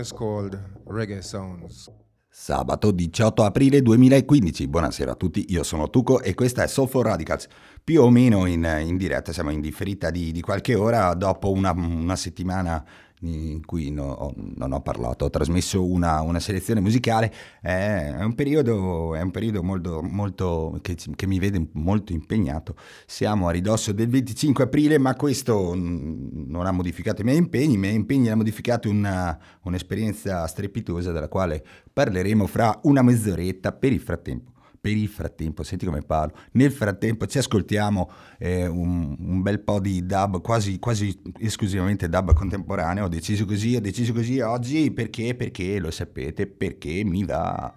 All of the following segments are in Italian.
Is called Reggae Sounds. Sabato 18 aprile 2015, buonasera a tutti, io sono Tuco e questa è Soulful Radicals, più o meno in, in diretta, siamo in differita di, di qualche ora dopo una, una settimana in cui no, non ho parlato, ho trasmesso una, una selezione musicale, è, un periodo, è un periodo molto, molto che, che, mi vede molto impegnato. Siamo a ridosso del 25 aprile, ma questo non ha modificato i miei impegni, i miei impegni hanno modificato una, un'esperienza strepitosa della quale parleremo fra una mezz'oretta per il frattempo per il frattempo, senti come parlo, nel frattempo ci ascoltiamo eh, un, un, bel po' di dub, quasi, quasi, esclusivamente dub contemporaneo, ho deciso così, ho deciso così oggi perché, perché lo sapete, perché mi va.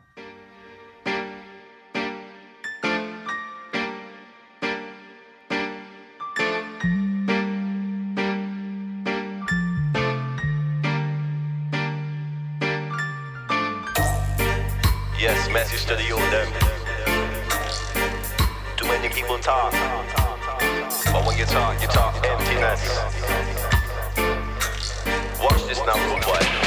Yes, message to the many people talk. But when you talk, you talk emptiness. Watch this now, good boy.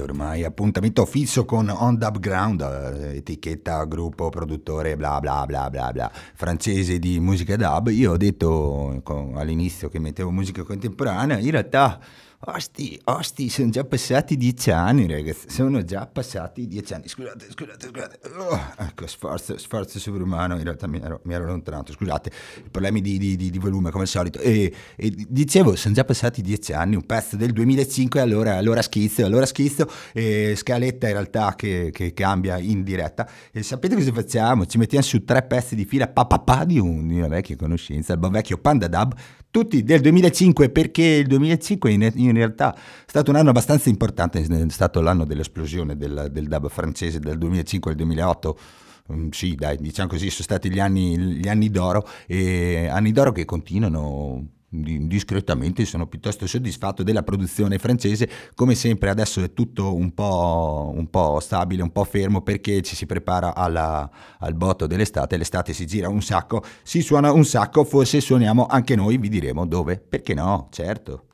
Ormai, appuntamento fisso con On Dub Ground, eh, etichetta, gruppo, produttore, bla bla bla bla bla, francese di musica dub. Io ho detto all'inizio che mettevo musica contemporanea, in realtà Osti, osti, sono già passati dieci anni, ragazzi. Sono già passati dieci anni. Scusate, scusate, scusate. Oh, ecco, sforzo, sforzo sovrumano. In realtà mi ero, mi ero allontanato. Scusate, problemi di, di- di- volume come al solito. E, e dicevo, sono già passati dieci anni, un pezzo del 2005. Allora, allora schizzo, allora schizzo. E scaletta in realtà che, che cambia in diretta. E sapete cosa facciamo? Ci mettiamo su tre pezzi di fila, papà di, un- di una vecchia conoscenza, il buon vecchio Panda Dub tutti del 2005 perché il 2005 in, in realtà è stato un anno abbastanza importante, è stato l'anno dell'esplosione del, del dub francese dal 2005 al 2008. Mm, Sì, dai, diciamo così, sono stati gli anni, gli anni d'oro, e anni d'oro che continuano di- discretamente, sono piuttosto soddisfatto della produzione francese, come sempre adesso è tutto un po', un po' stabile, un po' fermo perché ci si prepara alla- al botto dell'estate, l'estate si gira un sacco, si suona un sacco, forse suoniamo anche noi, vi diremo dove, perché no, certo.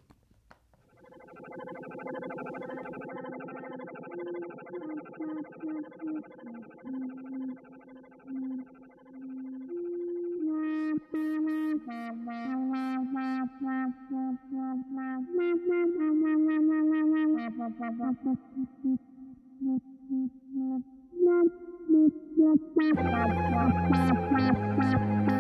Thank you.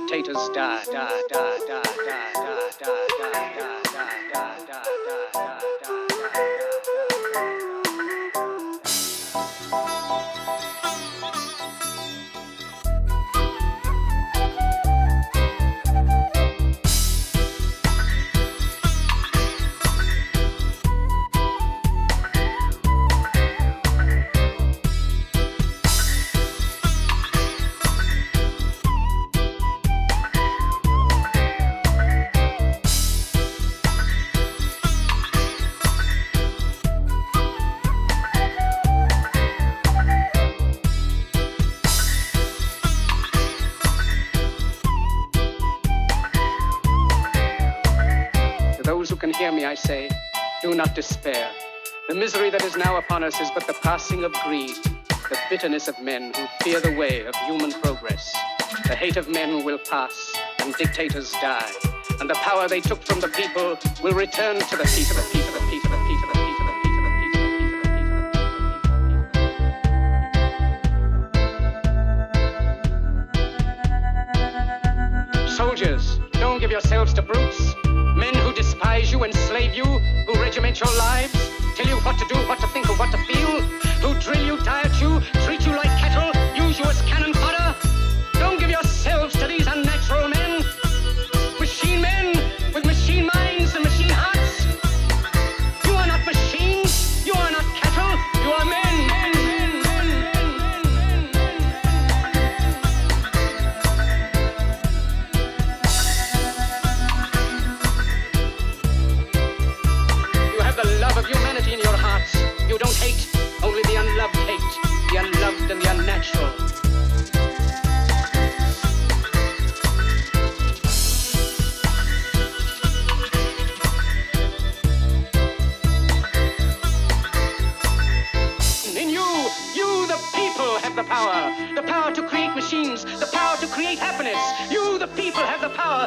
dictators die, die, die. Is now upon us is but the passing of greed, the bitterness of men who fear the way of human progress. The hate of men will pass, and dictators die, and the power they took from the people will return to the people, the people, the people, the people. Soldiers, don't give yourselves to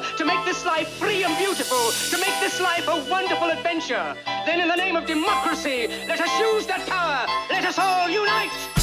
to make this life free and beautiful, to make this life a wonderful adventure. Then, in the name of democracy, let us use that power. Let us all unite.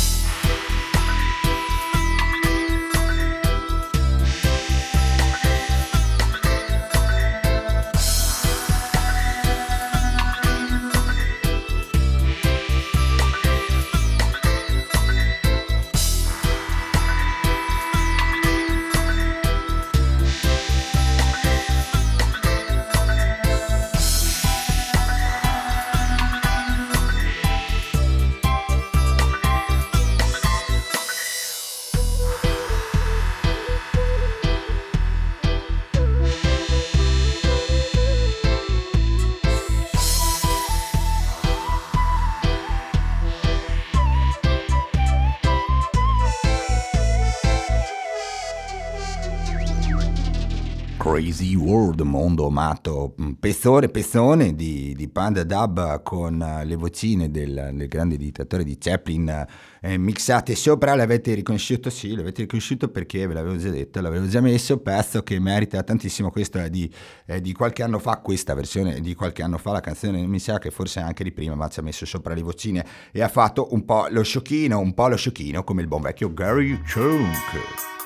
Mondo matto, mm, pezzone, pezzone di, di Panda Dub con eh, le vocine del, del grande dittatore di Chaplin eh, mixate sopra, l'avete riconosciuto? Sì, l'avete riconosciuto perché ve l'avevo già detto, l'avevo già messo, pezzo che merita tantissimo, questo è di, è di qualche anno fa, questa versione di qualche anno fa, la canzone mi sa che forse anche di prima, ma ci ha messo sopra le vocine e ha fatto un po' lo sciocchino, un po' lo sciocchino come il buon vecchio Gary Chunk.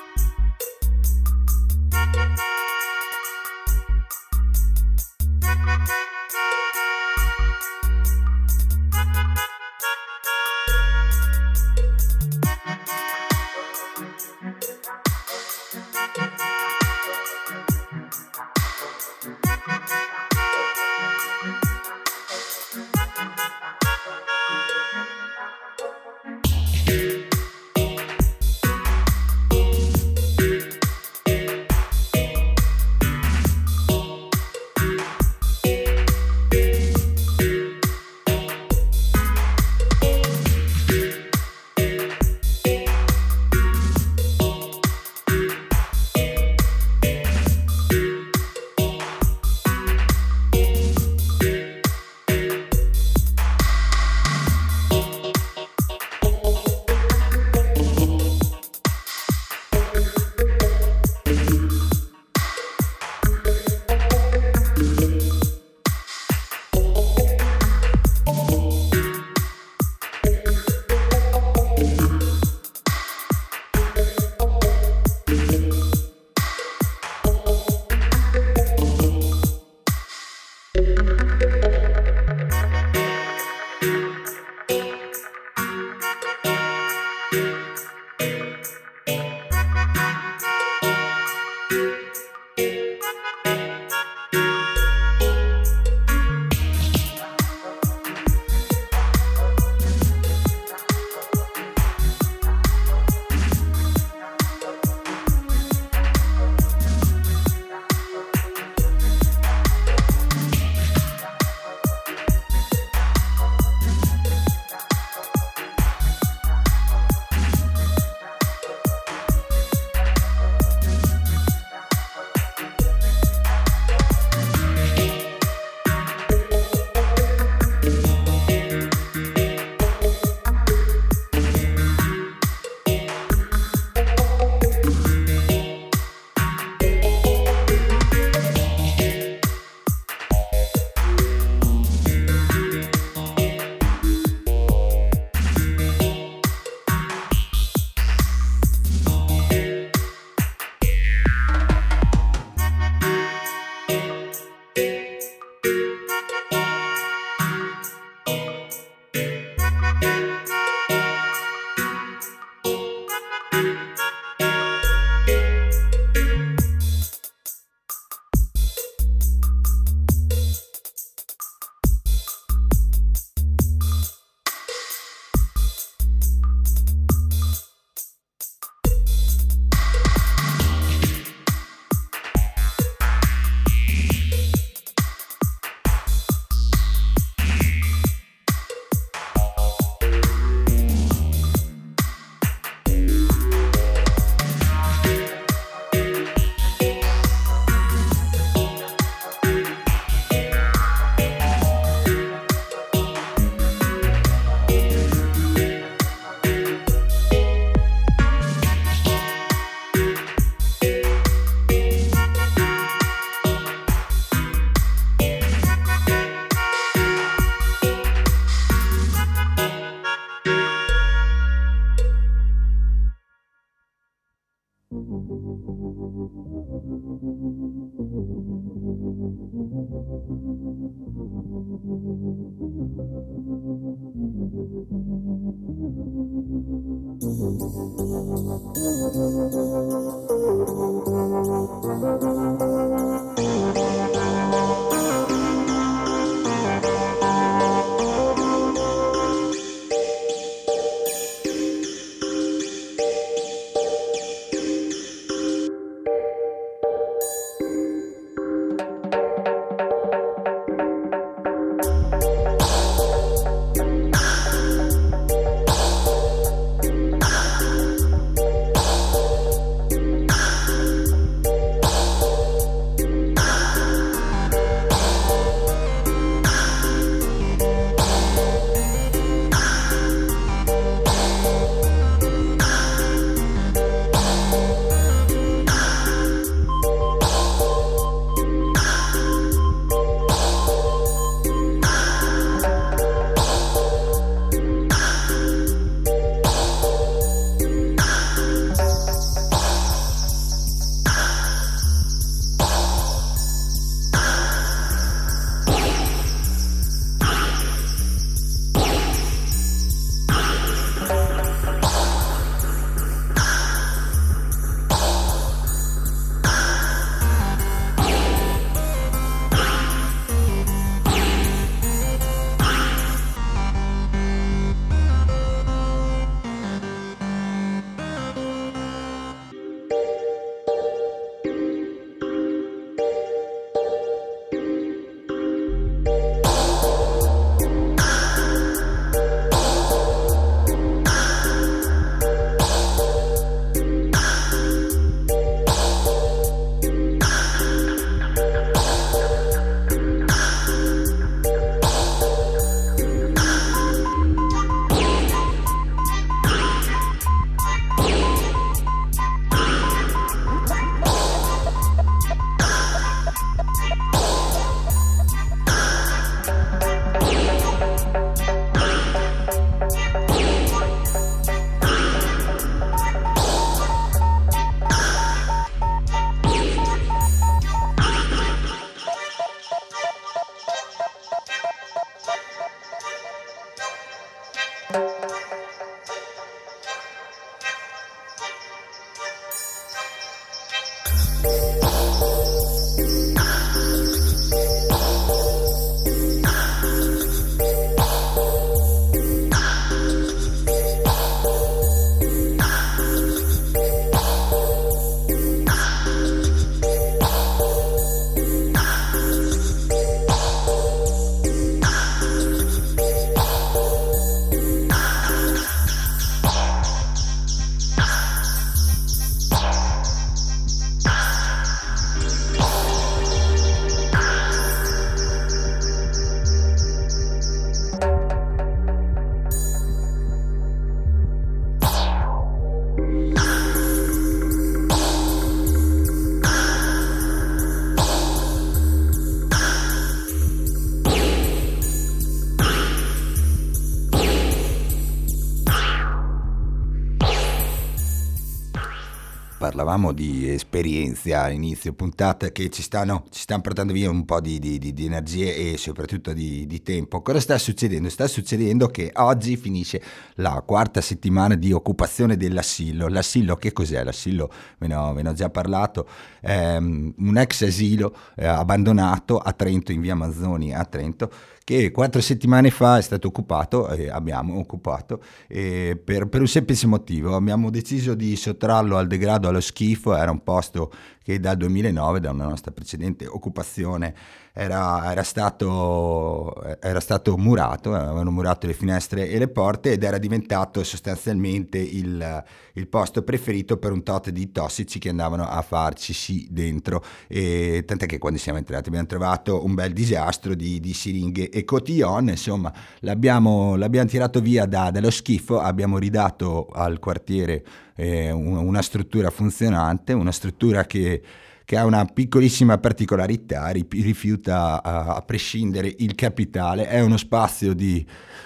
Parlavamo di esperienze a inizio puntata che ci stanno, ci stanno portando via un po' di, di, di energie e soprattutto di, di, tempo. Cosa sta succedendo? Sta succedendo che oggi finisce la quarta settimana di occupazione dell'assillo. L'assillo che cos'è? L'assillo, ve ne ho, ve ne ho già parlato, è un ex asilo eh, abbandonato a Trento, in via Mazzoni a Trento, che quattro settimane fa è stato occupato, eh, abbiamo occupato, eh, per, per, un semplice motivo, abbiamo deciso di sottrarlo al degrado, allo schifo, era un posto che dal 2009, da una nostra precedente occupazione, era, era, stato, era stato murato, avevano murato le finestre e le porte ed era diventato sostanzialmente il, il posto preferito per un tot di tossici che andavano a farci sì dentro. E, tant'è che quando siamo entrati abbiamo trovato un bel disastro di, di siringhe e cotillon, insomma l'abbiamo, l'abbiamo tirato via da, dallo schifo, abbiamo ridato al quartiere eh, una struttura funzionante, una struttura che, che, ha una piccolissima particolarità, rifiuta a, prescindere il capitale, è uno spazio di,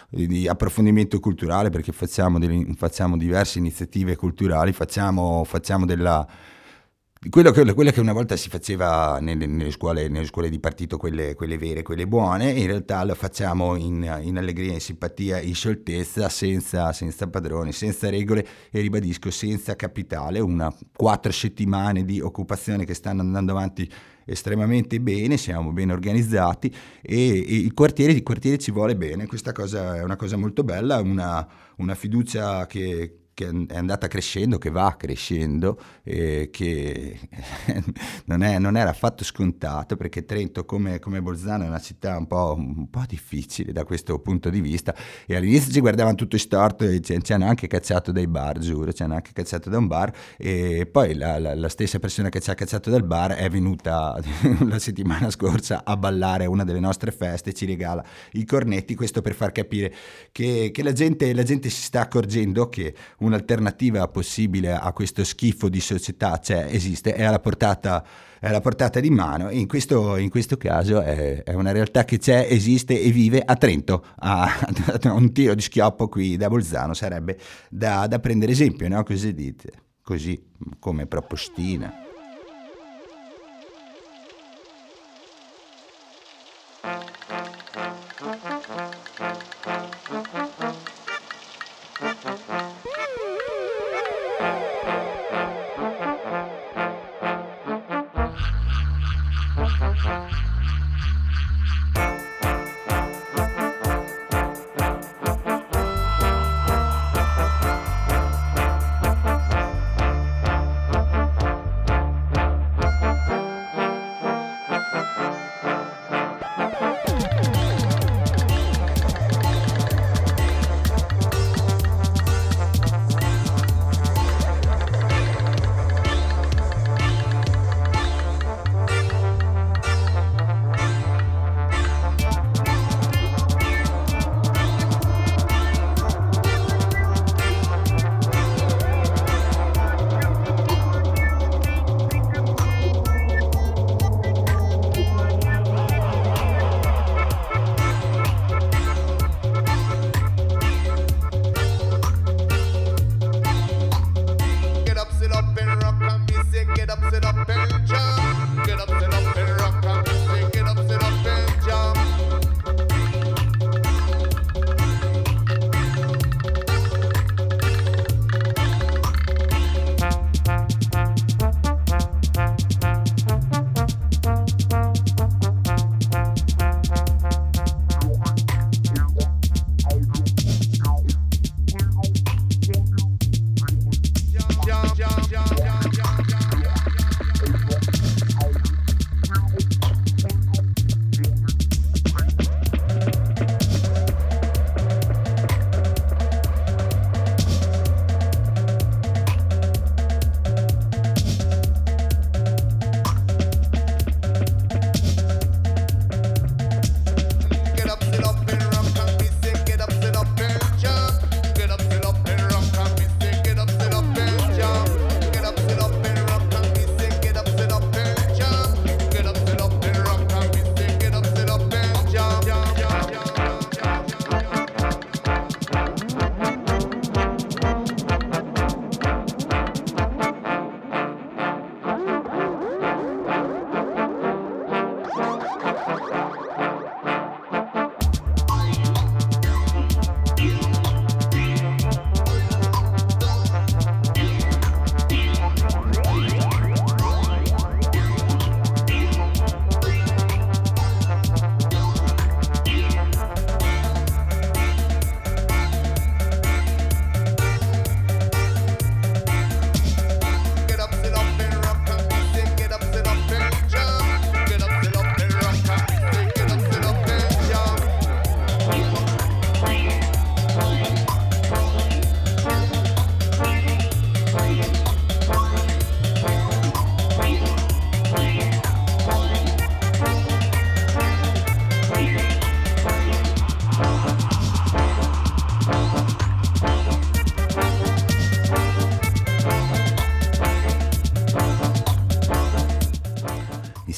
di, di approfondimento culturale perché facciamo, delle, facciamo, diverse iniziative culturali, facciamo, facciamo della quello che, quello che una volta si faceva nelle, nelle, scuole, nelle scuole, di partito, quelle, quelle, vere, quelle buone, in realtà lo facciamo in, in allegria, in simpatia, in scioltezza, senza, senza, padroni, senza regole e ribadisco senza capitale, una quattro settimane di occupazione che stanno andando avanti estremamente bene, siamo ben organizzati e, e il, quartiere, il quartiere ci vuole bene, questa cosa è una cosa molto bella, una, una fiducia che, che è andata crescendo, che va crescendo, eh, che non, è, non, era affatto scontato perché Trento come, come Bolzano è una città un po', un po', difficile da questo punto di vista. E all'inizio ci guardavano tutto storto e ci, ci, hanno anche cacciato dai bar, giuro, ci hanno anche cacciato da un bar. E poi la, la, la stessa persona che ci ha cacciato dal bar è venuta la settimana scorsa a ballare a una delle nostre feste, ci regala i cornetti, questo per far capire che, che la, gente, la gente si sta accorgendo che un un'alternativa possibile a questo schifo di società c'è, esiste, è alla portata, è alla portata di mano in questo, in questo caso è, è, una realtà che c'è, esiste e vive a Trento, a, a un tiro di schioppo qui da Bolzano sarebbe da, da prendere esempio, no? Così dite, così come propostina.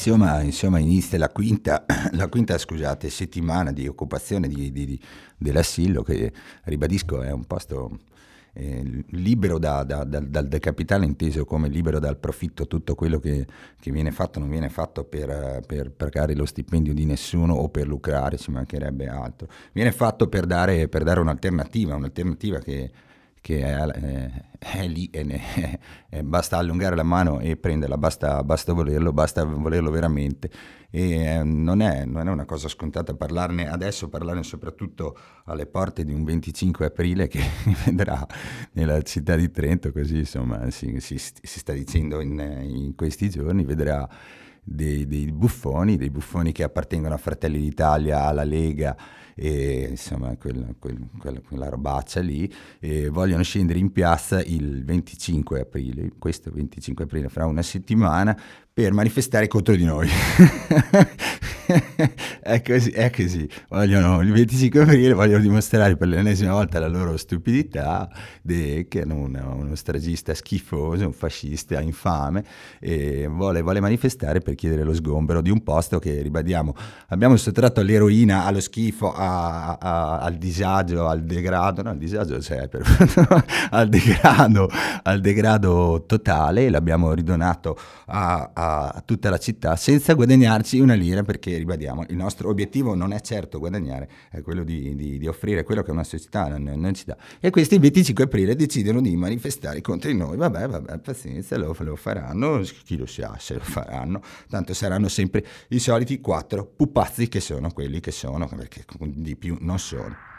Insomma, insomma, inizia la quinta, la quinta scusate, settimana di occupazione di, di, di, dell'asilo che, ribadisco, è un posto eh, libero da- da- dal- dal, capitale inteso come libero dal profitto, tutto quello che, che viene fatto non viene fatto per, per pagare lo stipendio di nessuno o per lucrare, ci mancherebbe altro, viene fatto per dare, per dare un'alternativa, un'alternativa che, che è, è- è lì e ne- e basta allungare la mano e prenderla, basta, basta volerlo, basta volerlo veramente. E eh, non è, non è una cosa scontata parlarne adesso, parlarne soprattutto alle porte di un 25 aprile che vedrà nella città di Trento, così insomma si, si- si sta dicendo in, in questi giorni, vedrà dei, dei buffoni, dei buffoni che appartengono a Fratelli d'Italia, alla Lega e insomma quel- quel- quella, quella robaccia lì vogliono scendere in piazza il 25 aprile, questo 25 aprile fra una settimana per manifestare contro di noi. è così, è così. Vogliono, il 25 aprile vogliono dimostrare per l'ennesima volta la loro stupidità de- che erano uno, uno stragista schifoso, un fascista infame e vuole, vuole manifestare per chiedere lo sgombero di un posto che, ribadiamo, abbiamo sottratto all'eroina, allo schifo, a- a- al disagio, al degrado, no, al disagio c'è, per- al degrado, al degrado totale l'abbiamo ridonato a, a tutta la città senza guadagnarci una lira perché, ribadiamo, il nostro obiettivo non è certo guadagnare, è quello di, di- di offrire quello che una società non, non ci dà. E questi il 25 aprile decidono di manifestare contro di noi, vabbè, vabbè, pazienza, lo, lo faranno, chi lo sa se lo faranno, tanto saranno sempre i soliti quattro pupazzi che sono quelli che sono, perché di più non sono.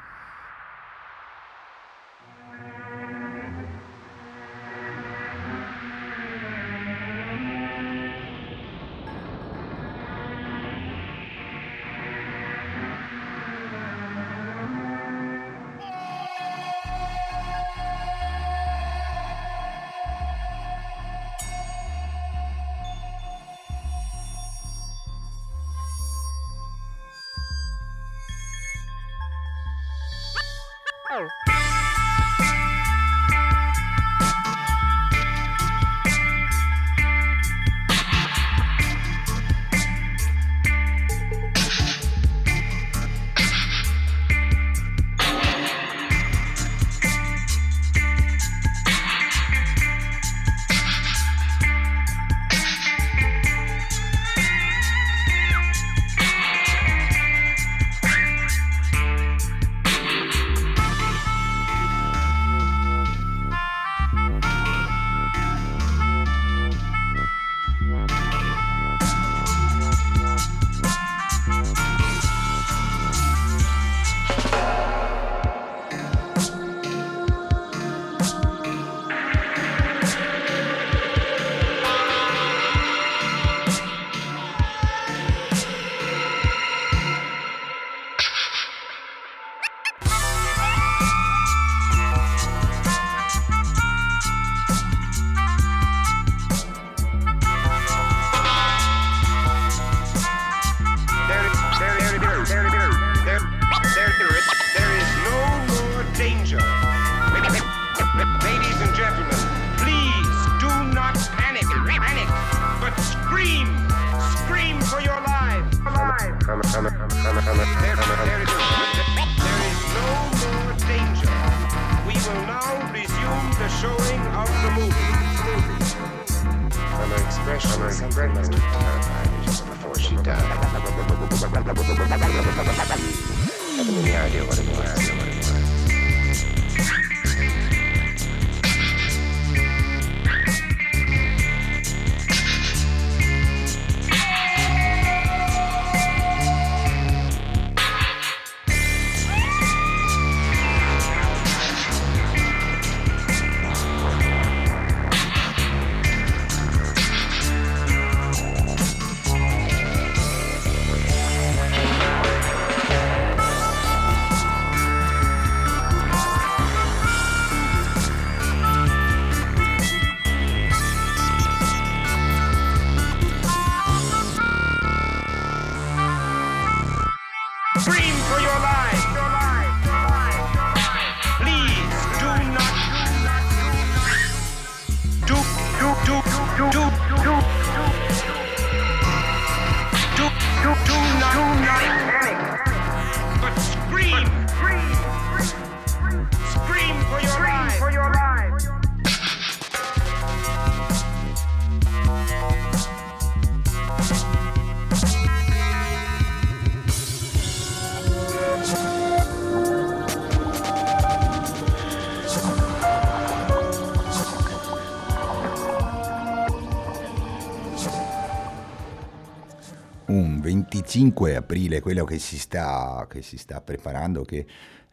25 aprile, quello che si sta, che si sta preparando, che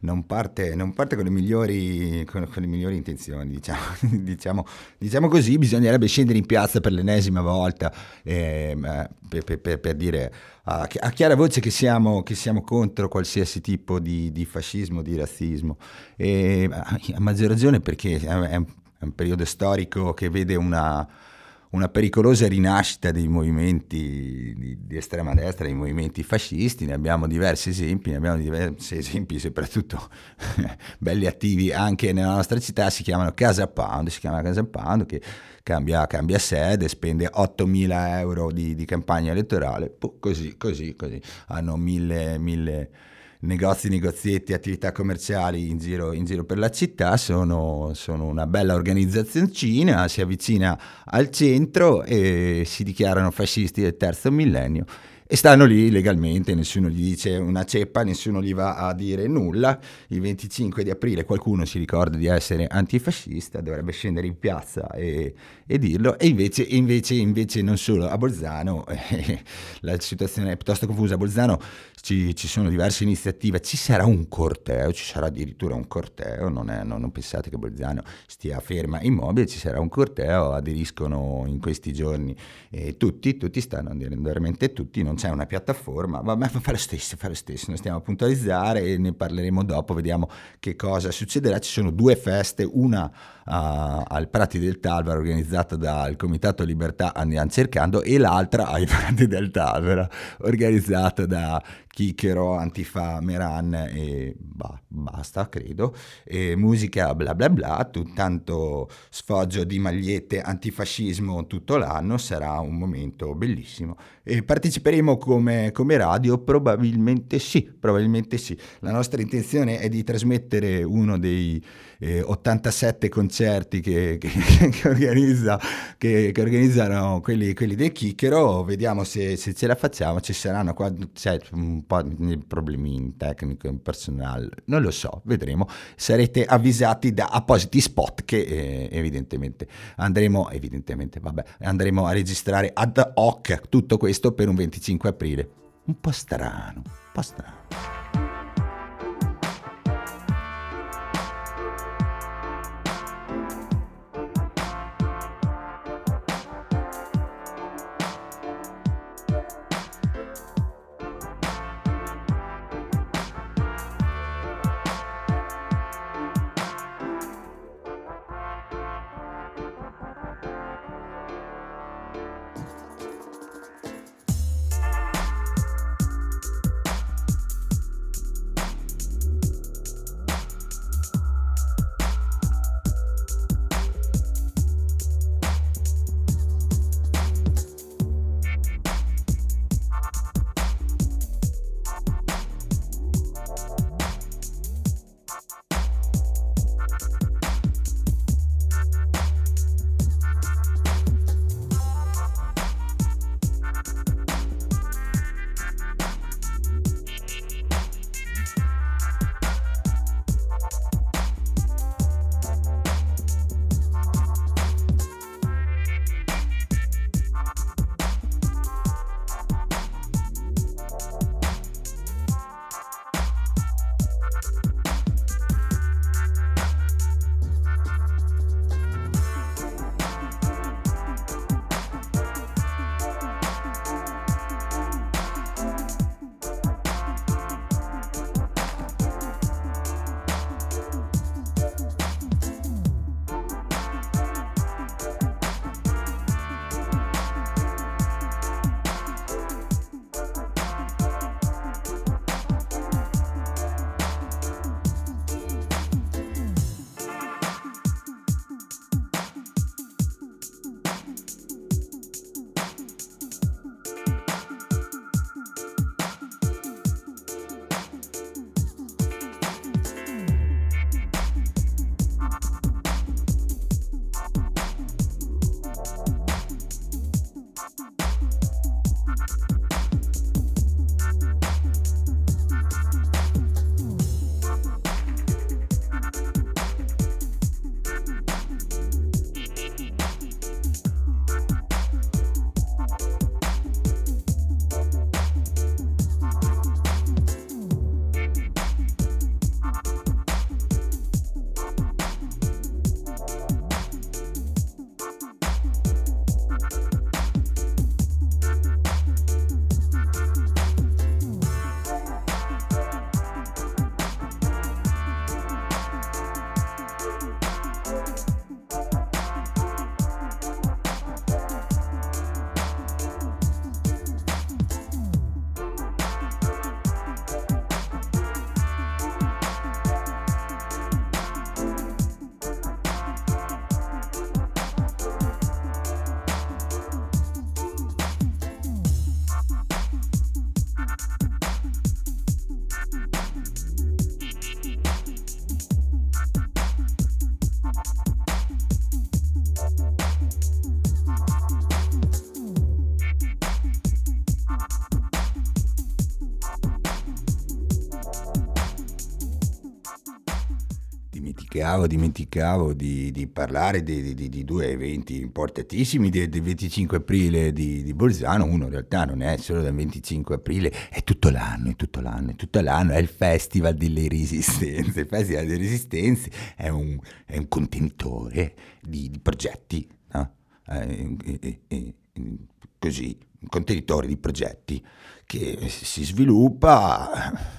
non parte, non parte con, le migliori, con, con, le migliori, intenzioni, diciamo, diciamo, diciamo, così, bisognerebbe scendere in piazza per l'ennesima volta eh, per, per, per, dire a, a, chiara voce che siamo, che siamo, contro qualsiasi tipo di, di fascismo, di razzismo. E, a maggior ragione perché è un, è un periodo storico che vede una una pericolosa rinascita dei movimenti di, di, estrema destra, dei movimenti fascisti, ne abbiamo diversi esempi, ne abbiamo diversi esempi soprattutto belli attivi anche nella nostra città, si chiamano Casa Pound, si chiama Casa Pound che cambia, cambia sede, spende 8.000 euro di, di campagna elettorale, così, così, così, hanno mille, mille negozi, negozietti, attività commerciali in giro, in giro per la città, sono, sono, una bella organizzazioncina, si avvicina al centro e si dichiarano fascisti del terzo millennio e stanno lì legalmente, nessuno gli dice una ceppa, nessuno gli va a dire nulla. Il 25 di aprile qualcuno si ricorda di essere antifascista, dovrebbe scendere in piazza e, e dirlo, e invece, invece, invece, non solo. A Bolzano, eh, la situazione è piuttosto confusa, a Bolzano ci, ci, sono diverse iniziative, ci sarà un corteo, ci sarà addirittura un corteo, non, è, non, non, pensate che Bolzano stia ferma immobile, ci sarà un corteo, aderiscono in questi giorni eh, tutti, tutti stanno veramente tutti, non c'è una piattaforma, ma fa lo stesso, fa lo stesso, noi stiamo a puntualizzare e ne parleremo dopo, vediamo che cosa succederà, ci sono due feste, una uh, al Prati del Talvera organizzata dal Comitato Libertà Andiamo Cercando e l'altra ai Prati del Talvera organizzata da Chichero, Antifa, Meran e bah, basta credo, e musica bla bla bla, tanto sfoggio di magliette antifascismo tutto l'anno, sarà un momento bellissimo. E parteciperemo come, come radio? Probabilmente sì, probabilmente sì. La nostra intenzione è di trasmettere uno dei eh, 87 concerti che, che, che, organizza, che, organizzano quelli, quelli, del Chicchero, vediamo se, se, ce la facciamo, ci saranno qua, c'è un po' di problemi tecnici, personale, non lo so, vedremo, sarete avvisati da appositi spot che eh, evidentemente andremo, evidentemente, vabbè, andremo a registrare ad hoc tutto questo per un 25 aprile. Un po' strano, un po' strano. Dimenticavo, dimenticavo di, di parlare di, di- di due eventi importantissimi del, del 25 aprile di, Bolzano. Uno in realtà non è solo del 25 aprile, è tutto l'anno, è tutto l'anno, è tutto l'anno, è il Festival delle Resistenze. Il Festival delle Resistenze è un, è un contenitore di, progetti, no? Eh, e- e- e- così, un contenitore di progetti che si sviluppa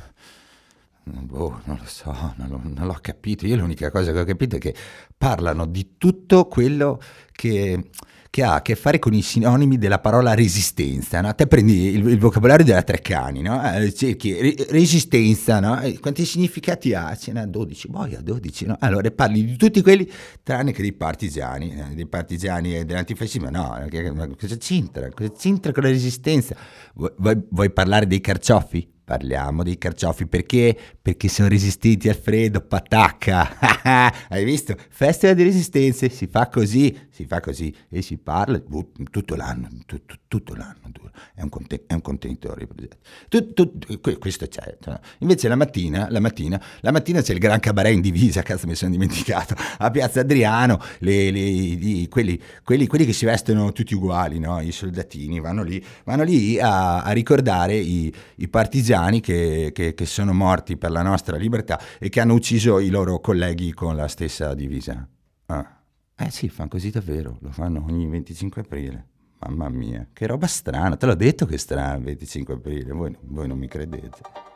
Boh, non lo so, non, non l'ho capito. Io l'unica cosa che ho capito è che parlano di tutto quello che, che ha a che fare con i sinonimi della parola resistenza. No? Te prendi il, il vocabolario della Treccani, no? Eh, cerchi re- resistenza, no? Eh, quanti significati ha? Ce n'ha 12, boia, 12, no? Allora parli di tutti quelli, tranne che dei partigiani, eh, dei partigiani dell'antifascismo. No, ma cosa c'entra? Cosa c'entra con la resistenza? Vuoi- vuoi parlare dei carciofi? Parliamo dei carciofi perché? Perché sono resistenti al freddo, patacca. Hai visto? Festival di resistenze, si fa così, si fa così e si parla bu- tutto l'anno, tu- tu- tutto l'anno. È un, conte- è un contenitore di progetti. Tu- tu- que- questo c'è. no? Invece la mattina, la mattina, la mattina c'è il gran cabaret in divisa, cazzo mi sono dimenticato, a Piazza Adriano, le- le- i- quelli, quelli- quelli che si vestono tutti uguali, no? i soldatini, vanno lì, vanno lì a, a ricordare i, i partigiani che, che- che sono morti per la nostra libertà e che hanno ucciso i loro colleghi con la stessa divisa. Ah. Eh sì, fanno così davvero, lo fanno ogni 25 aprile. Mamma mia, che roba strana, te l'ho detto che è strano il 25 aprile, voi, voi non mi credete.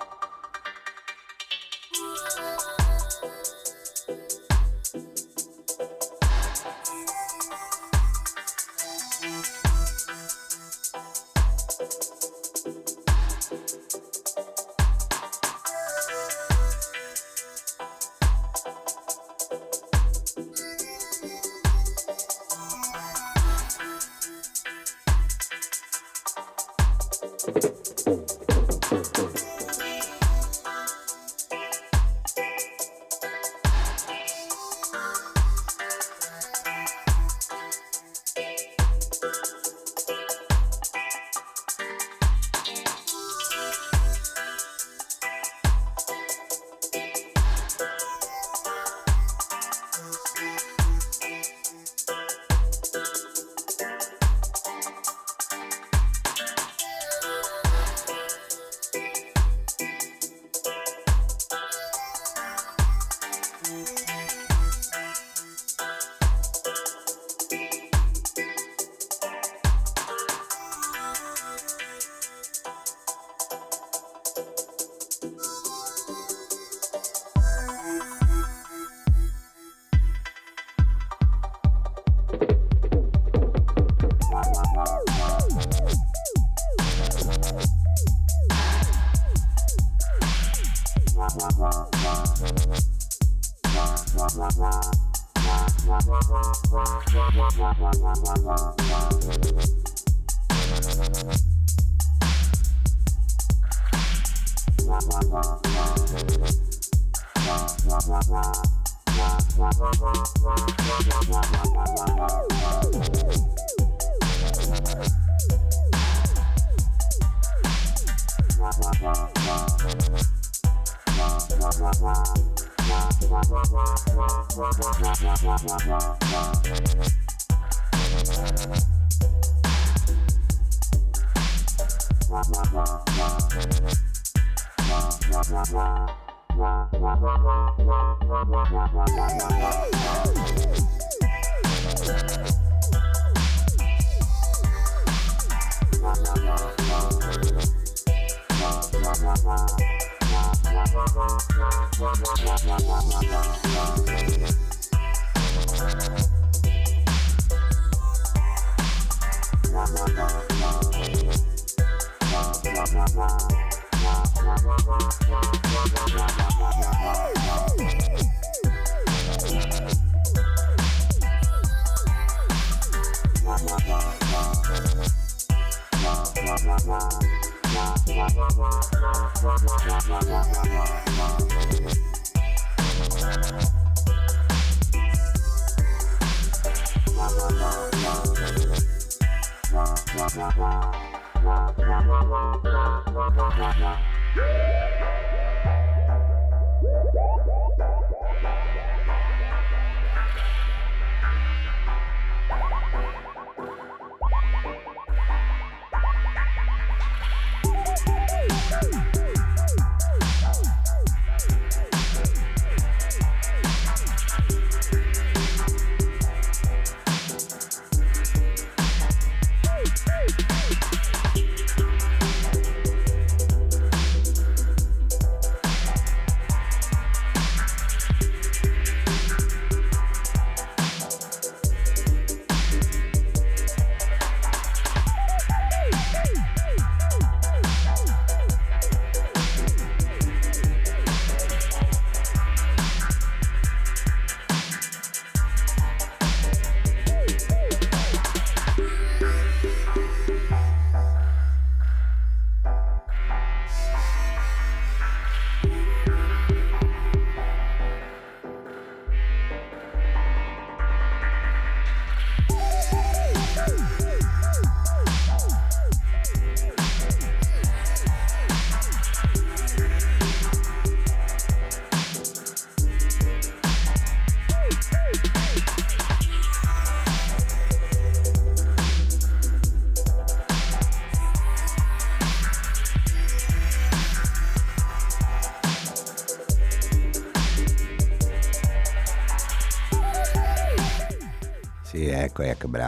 Wow, wow, wow. Bye. Wow. Yeah!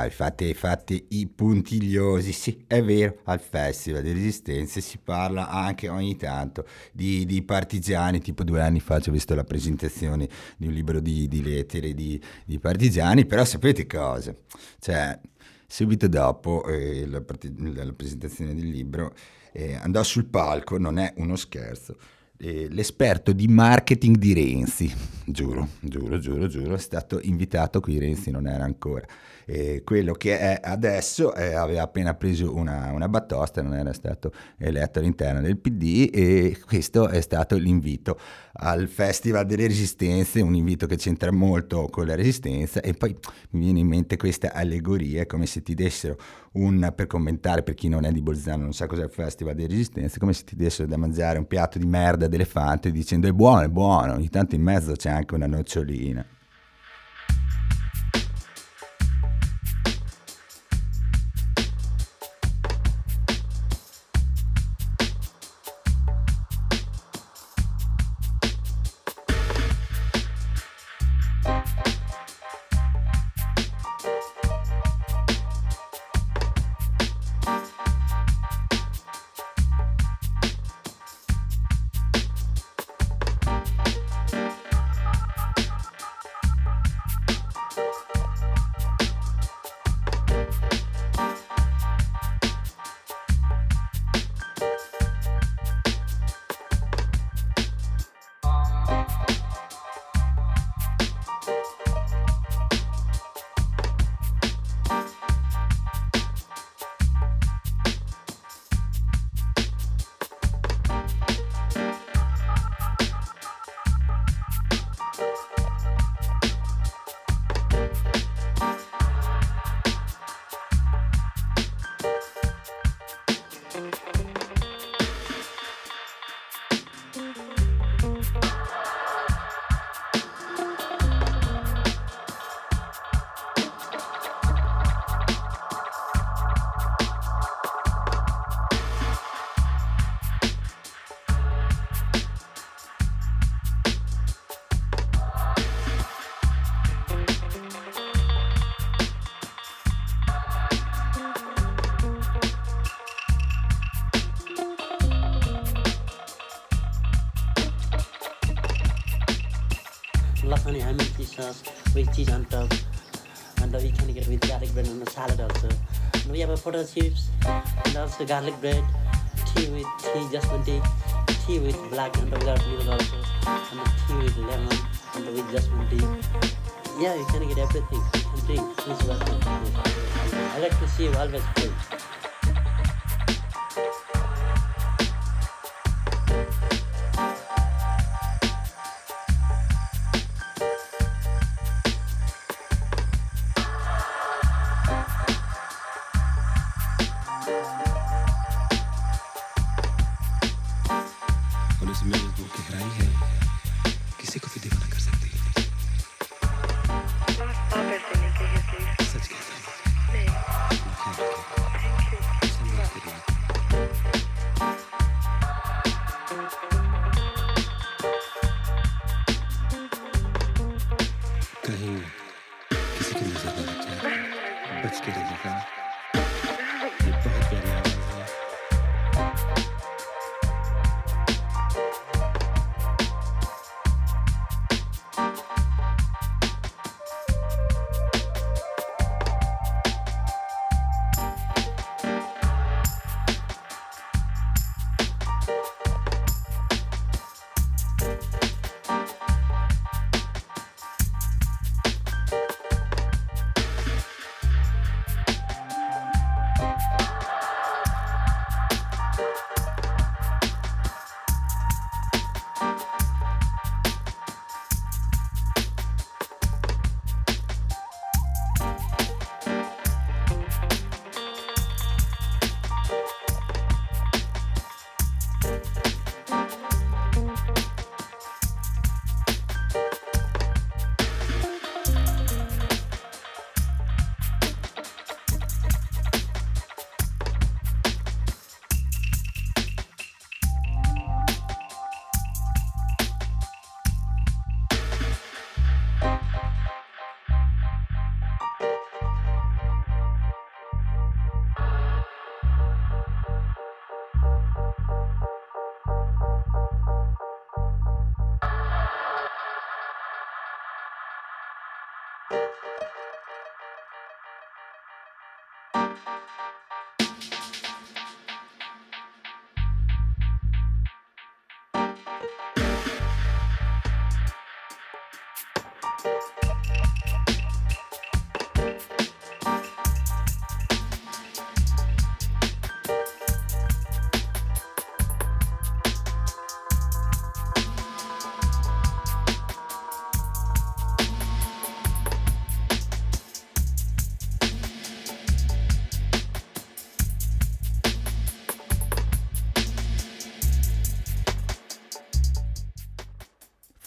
Bravi, fate, fate i puntigliosi. Sì, è vero, al Festival delle Resistenze si parla anche ogni tanto di, di partigiani, tipo due anni fa ci ho visto la presentazione di un libro di, di lettere di, di partigiani, però sapete cosa? Cioè, subito dopo eh, la, la presentazione del libro eh, andò sul palco, non è uno scherzo, eh, l'esperto di marketing di Renzi, giuro, giuro, giuro, giuro, è stato invitato qui, Renzi non era ancora. Eh, quello che è adesso eh, aveva appena preso una, una batosta, non era stato eletto all'interno del PD e questo è stato l'invito al Festival delle Resistenze, un invito che c'entra molto con la resistenza e poi mi viene in mente questa allegoria, è come se ti dessero un, per commentare per chi non è di Bolzano, non sa cos'è il Festival delle Resistenze, come se ti dessero da mangiare un piatto di merda d'elefante dicendo è buono, è buono, ogni tanto in mezzo c'è anche una nocciolina. Cheese on top. And uh, you can get with garlic bread and a salad also. And we have a potato chips and also garlic bread, tea with tea, jasmine tea, tea with black and without milk also, and tea with lemon and with jasmine tea. Yeah, you can get everything. You can drink. Please welcome. I like to see you always full.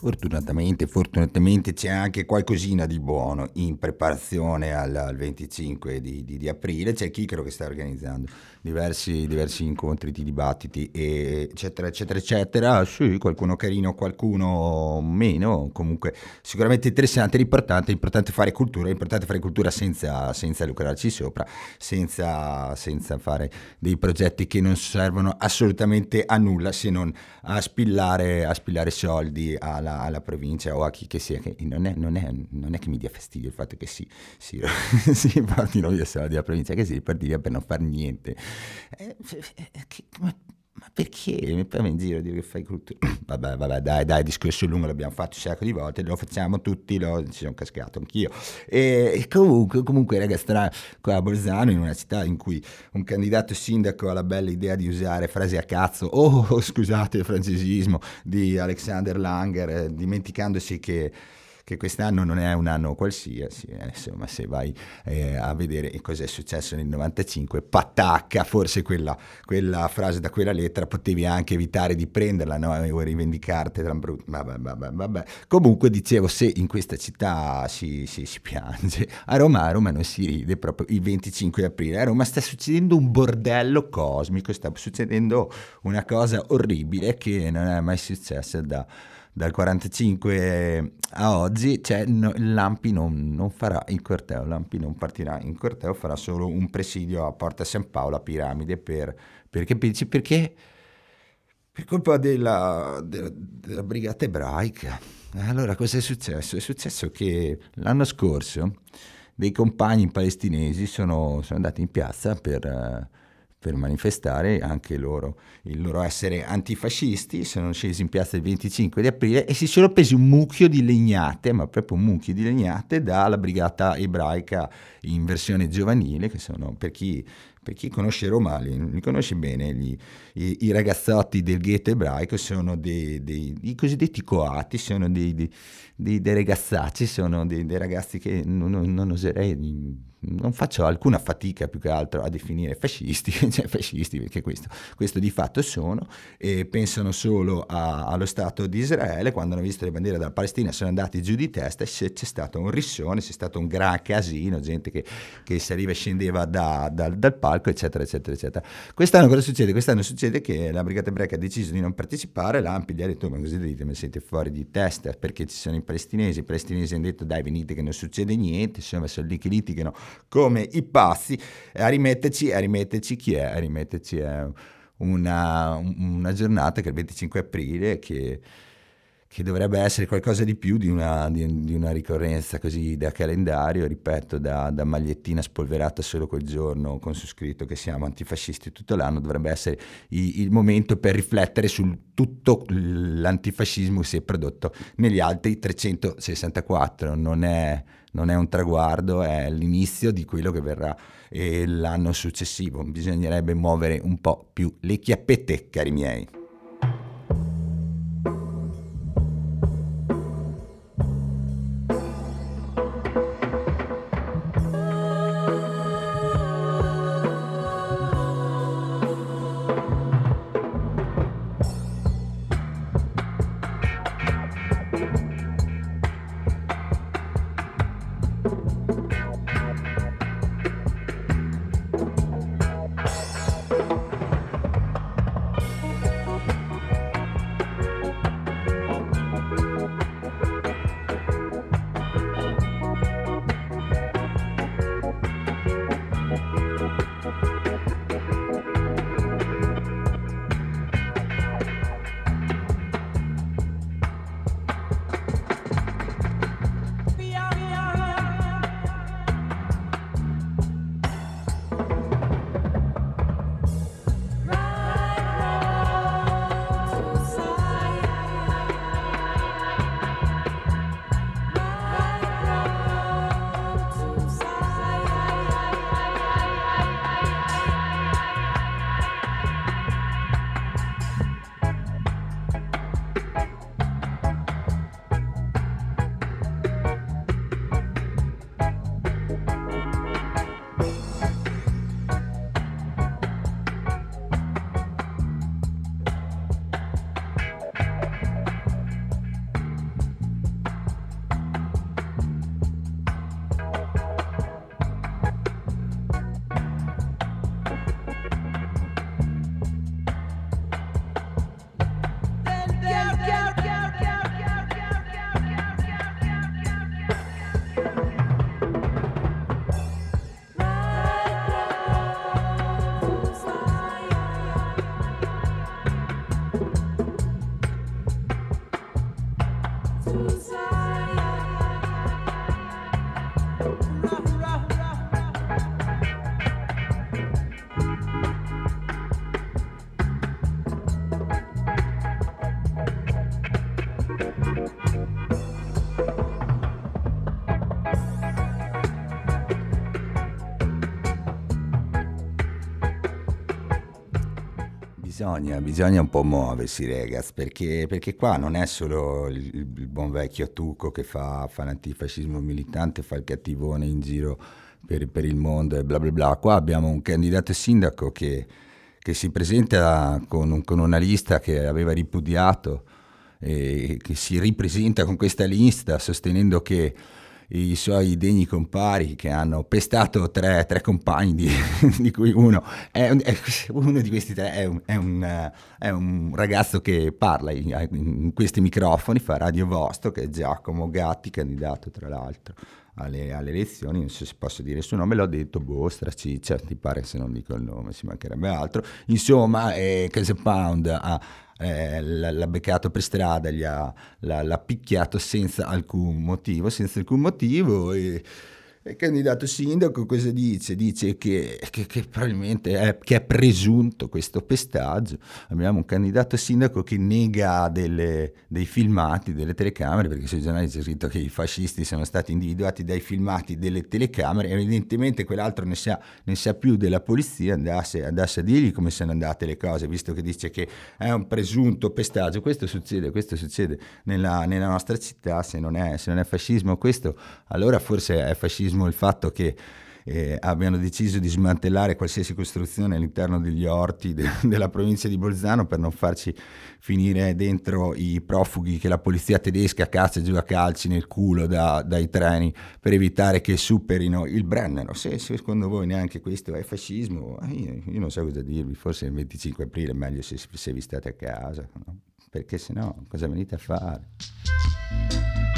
Fortunatamente, fortunatamente c'è anche qualcosina di buono in preparazione al, al 25 di, di- di aprile. C'è Chicaro che sta organizzando diversi, diversi incontri di dibattiti, eccetera, eccetera, eccetera. Sì, qualcuno carino, qualcuno meno. Comunque, sicuramente interessante. L'importante, l'importante è fare cultura. È fare cultura senza, senza lucrarci sopra, senza, senza fare dei progetti che non servono assolutamente a nulla se non a spillare, a spillare soldi alla, alla provincia o a chi che sia. Che non, è, non, è, non è che mi dia fastidio il fatto che si, si, si portino via soldi alla provincia, che si riparti via per non fare niente. Eh, eh, che- ma, perché? Mi prendi in giro dire che fai cultura? Vabbè, vabbè, dai, dai, discorso lungo l'abbiamo fatto un sacco di volte, lo facciamo tutti, lo, ci sono cascato anch'io. E, e comunque, comunque, raga, starà qua a Bolzano, in una città in cui un candidato sindaco ha la bella idea di usare frasi a cazzo, oh, scusate il francesismo, di Alexander Langer, eh, dimenticandosi che che quest'anno non è un anno qualsiasi, eh, insomma se vai eh, a vedere cosa è successo nel 95, patacca, forse quella, quella frase da quella lettera potevi anche evitare di prenderla no? o rivendicartela, brut- vabbè, vabbè, vabbè. Comunque dicevo, se in questa città si, si- si piange, a Roma, a Roma non si ride proprio il 25 aprile, a Roma sta succedendo un bordello cosmico, sta succedendo una cosa orribile che non è mai successa da dal 45 a oggi, cioè no- Lampi non, non farà il corteo, Lampi non partirà in corteo, farà solo un presidio a Porta San Paolo, a Piramide, per, capirci perché, per colpa della, della- della brigata ebraica. Allora, cosa è successo? È successo che l'anno scorso dei compagni palestinesi sono, sono andati in piazza per... per manifestare anche loro il loro essere antifascisti, sono scesi in piazza il 25 di aprile e si sono presi un mucchio di legnate, ma proprio un mucchio di legnate dalla brigata ebraica in versione giovanile, che sono per chi, per chi conosce Roma, li, li conosce bene, gli- i, i ragazzotti del ghetto ebraico sono dei, dei- i cosiddetti coati, sono dei, dei- dei- ragazzacci, sono dei, ragazzi che non, non- oserei non faccio alcuna fatica più che altro a definire fascisti, cioè fascisti perché questo, questo di fatto sono, e pensano solo a- allo Stato di Israele, quando hanno visto le bandiere della Palestina sono andati giù di testa e c'è, c'è stato un rissone, c'è stato un gran casino, gente che, che saliva e scendeva da- dal, dal palco, eccetera, eccetera, eccetera. Quest'anno cosa succede? Quest'anno succede che la Brigata Ebraica ha deciso di non partecipare, l'Ampi gli ha detto, ma cosa dite, ma siete fuori di testa, perché ci sono i palestinesi, i palestinesi hanno detto, dai venite che non succede niente, insomma sono lì che litigano come i pazzi, e a rimetterci, a rimetterci chi è? A rimetterci è una, una giornata che è il 25 aprile che, che dovrebbe essere qualcosa di più di una, di- di una ricorrenza così da calendario, ripeto, da, da magliettina spolverata solo quel giorno con su scritto che siamo antifascisti tutto l'anno, dovrebbe essere i- il momento per riflettere su tutto l'antifascismo che si è prodotto negli altri 364, non è, non è un traguardo, è l'inizio di quello che verrà eh, l'anno successivo, bisognerebbe muovere un po' più le chiappette, cari miei. Bisogna, bisogna un po' muoversi, ragazzi, perché, perché qua non è solo il, il buon vecchio Tucco che fa, fa l'antifascismo militante, fa il cattivone in giro per, per il mondo e bla bla bla. Qua abbiamo un candidato sindaco che, che si presenta con, un- con una lista che aveva ripudiato e che si ripresenta con questa lista sostenendo che i suoi degni compari che hanno pestato tre, tre compagni di, di cui uno. È, è- uno di questi tre è un, è un, è un ragazzo che parla in, in questi microfoni fa Radio Vostro che è Giacomo Gatti candidato tra l'altro alle, alle elezioni. Non so se posso dire il suo nome l'ho detto boh straciccia ti pare se non dico il nome ci mancherebbe altro. Insomma eh, Case Pound ha eh, l'ha beccato per strada, gli ha, l'ha, l'ha picchiato senza alcun motivo, senza alcun motivo e il candidato sindaco cosa dice? Dice che, che- che probabilmente è, che è presunto questo pestaggio. Abbiamo un candidato sindaco che nega delle- dei filmati, delle telecamere, perché sui giornali c'è scritto che i fascisti sono stati individuati dai filmati delle telecamere, evidentemente quell'altro ne sa, ne sa più della polizia, andasse, andasse a dirgli come sono andate le cose, visto che dice che è un presunto pestaggio. Questo succede, questo succede nella, nella nostra città, se non, è, se non è fascismo questo, allora forse è fascismo il fatto che eh, abbiano deciso di smantellare qualsiasi costruzione all'interno degli orti de- della provincia di Bolzano per non farci finire dentro i profughi che la polizia tedesca cazza giù a calci nel culo da- dai treni per evitare che superino il Brennero. Se, se secondo voi neanche questo è fascismo, eh, io, io non so cosa dirvi, forse il 25 aprile è meglio se, se vi state a casa, no? perché se no cosa venite a fare?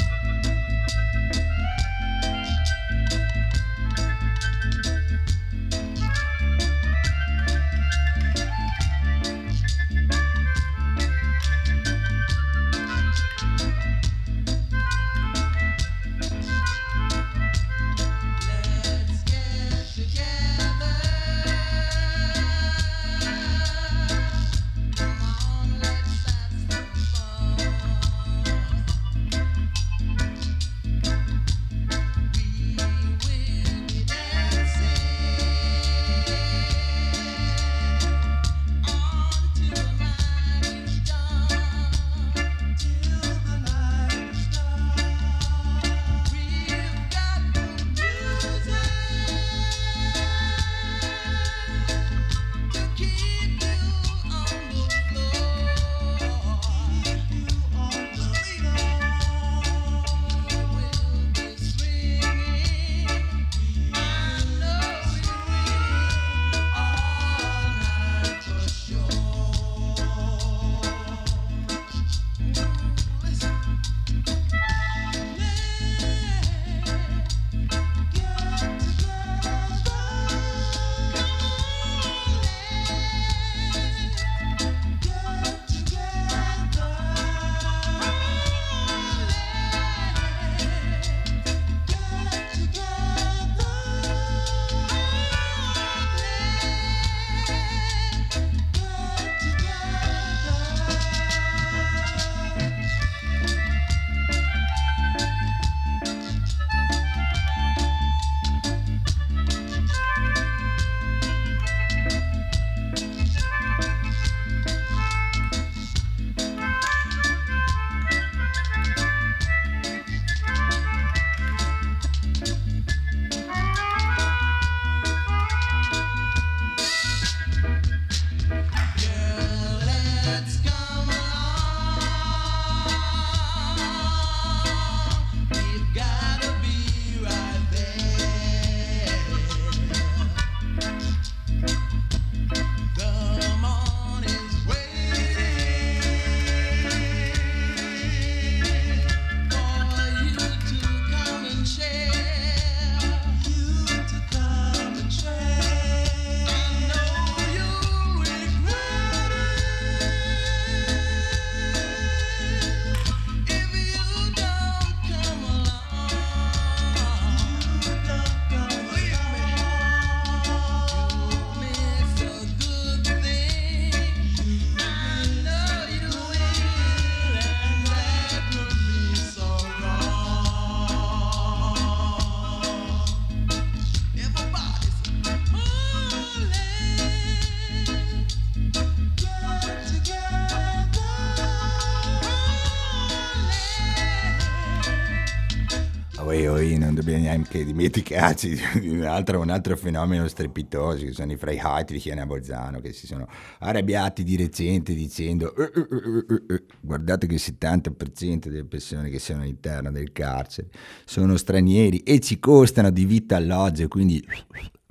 Veniamo che dimenticarci di un altro, un altro fenomeno strepitoso che sono i Freiheitlichen a Bolzano che si sono arrabbiati di recente dicendo "Eh, eh, eh, eh, eh, guardate che il 70% delle persone che sono all'interno del carcere sono stranieri e ci costano di vita alloggio quindi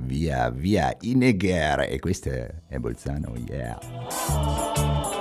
via via in negare e questo è Bolzano yeah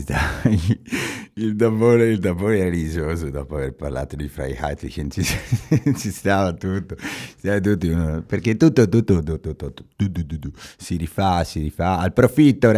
Ci stava. Il Dabone, il era risoso dopo aver parlato di Freiheitlichen, ci, ci stava tutto, tutto uno- perché tutto, tutto, tutto, tutto, tutto, tutto, si rifà, si rifà, al profitto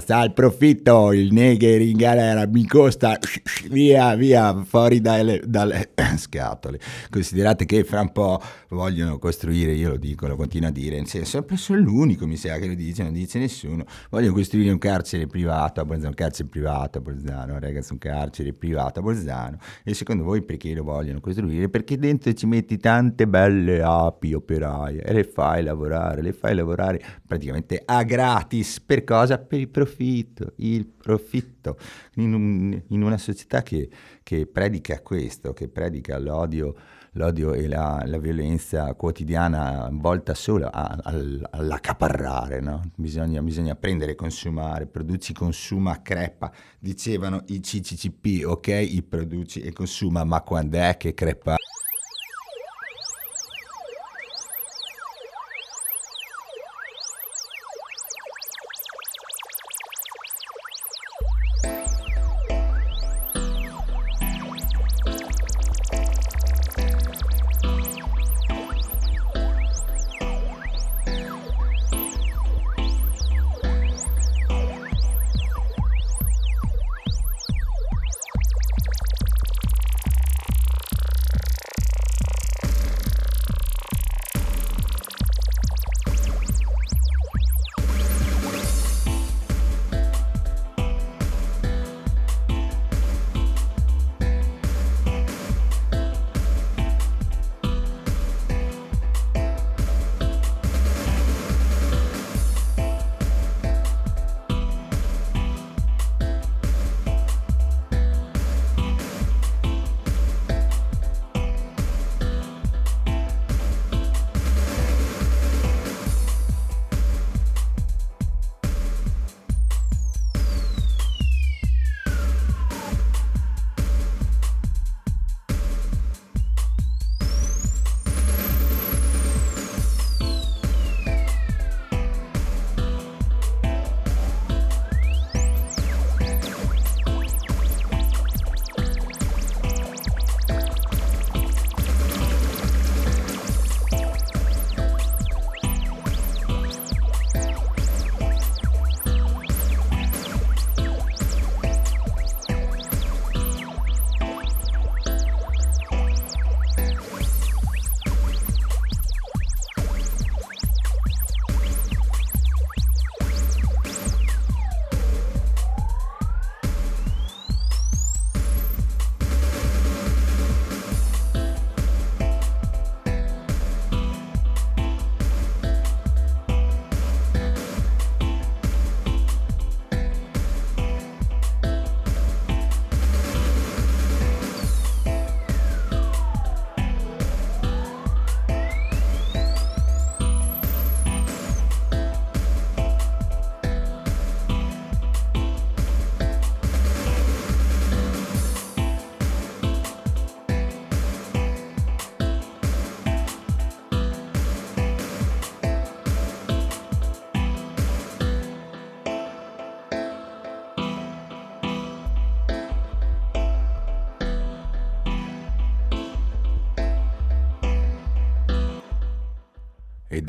sta al profitto, il negher in galera mi costa, via, via, fuori dalle, dalle scatole. Considerate che fra un po' vogliono costruire, io lo dico, lo continuo a dire, nel senso, sono l'unico, mi sa che lo dice, non dice nessuno, vogliono costruire un carcere privato a Bolzano, un carcere privato a Bolzano, ragazzi, un carcere privato a Bolzano, e secondo voi perché lo vogliono costruire? Perché dentro ci metti tante belle api operaie e le fai lavorare, le fai lavorare praticamente a gratis, per cosa? Per il profitto, il profitto, in, un- in una società che, che predica questo, che predica l'odio l'odio e la, la violenza quotidiana volta solo all'accaparrare, no? bisogna, bisogna prendere consumare, produci, consuma, crepa, dicevano i CCCP, ok, i produci e consuma, ma quando è che crepa?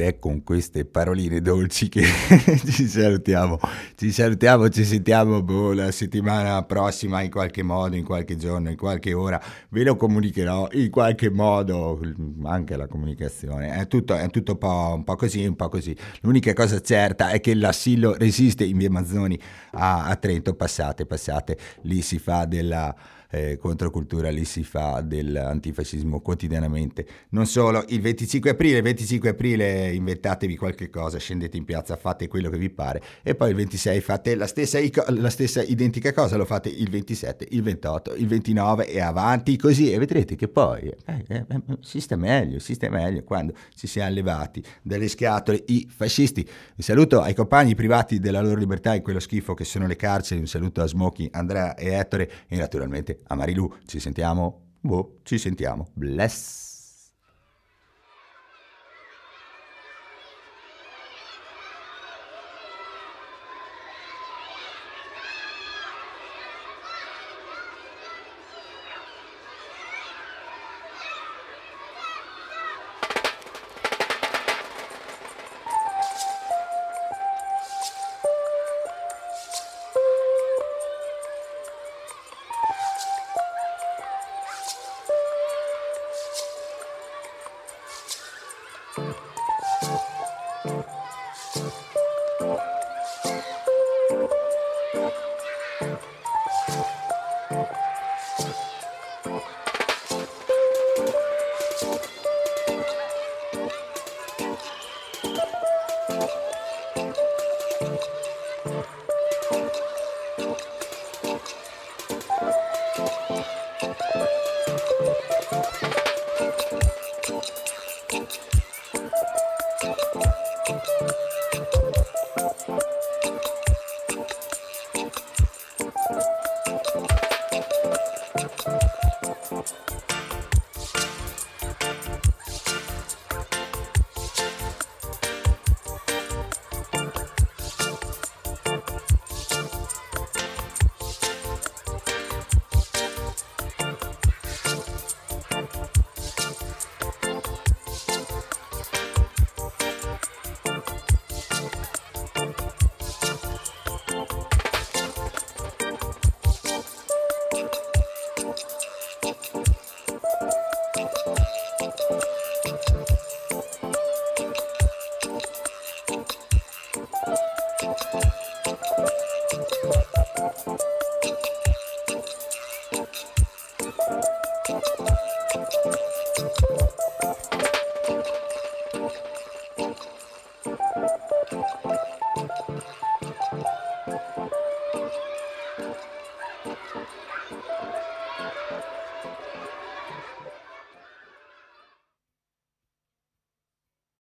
È con queste paroline dolci che ci salutiamo. Ci salutiamo, ci sentiamo boh, la settimana prossima in qualche modo, in qualche giorno, in qualche ora. Ve lo comunicherò in qualche modo, anche la comunicazione. È tutto, è tutto un, po', un po' così, un po' così. L'unica cosa certa è che l'assillo resiste in via Mazzoni a, a Trento. Passate, passate, lì si fa della eh, controcultura, lì si fa dell'antifascismo quotidianamente. Non solo, il 25 aprile, il 25 aprile inventatevi qualche cosa, scendete in piazza, fate quello che vi pare e poi il 26 fate la stessa, la stessa identica cosa, lo fate il 27, il 28, il 29 e avanti così e vedrete che poi eh, eh, eh, si sta meglio, si sta meglio quando si siano levati dalle scatole i fascisti. Un saluto ai compagni privati della loro libertà in quello schifo che sono le carceri, un saluto a Smokey, Andrea e Ettore e naturalmente a Marilu. Ci sentiamo? Boh, ci sentiamo. Bless.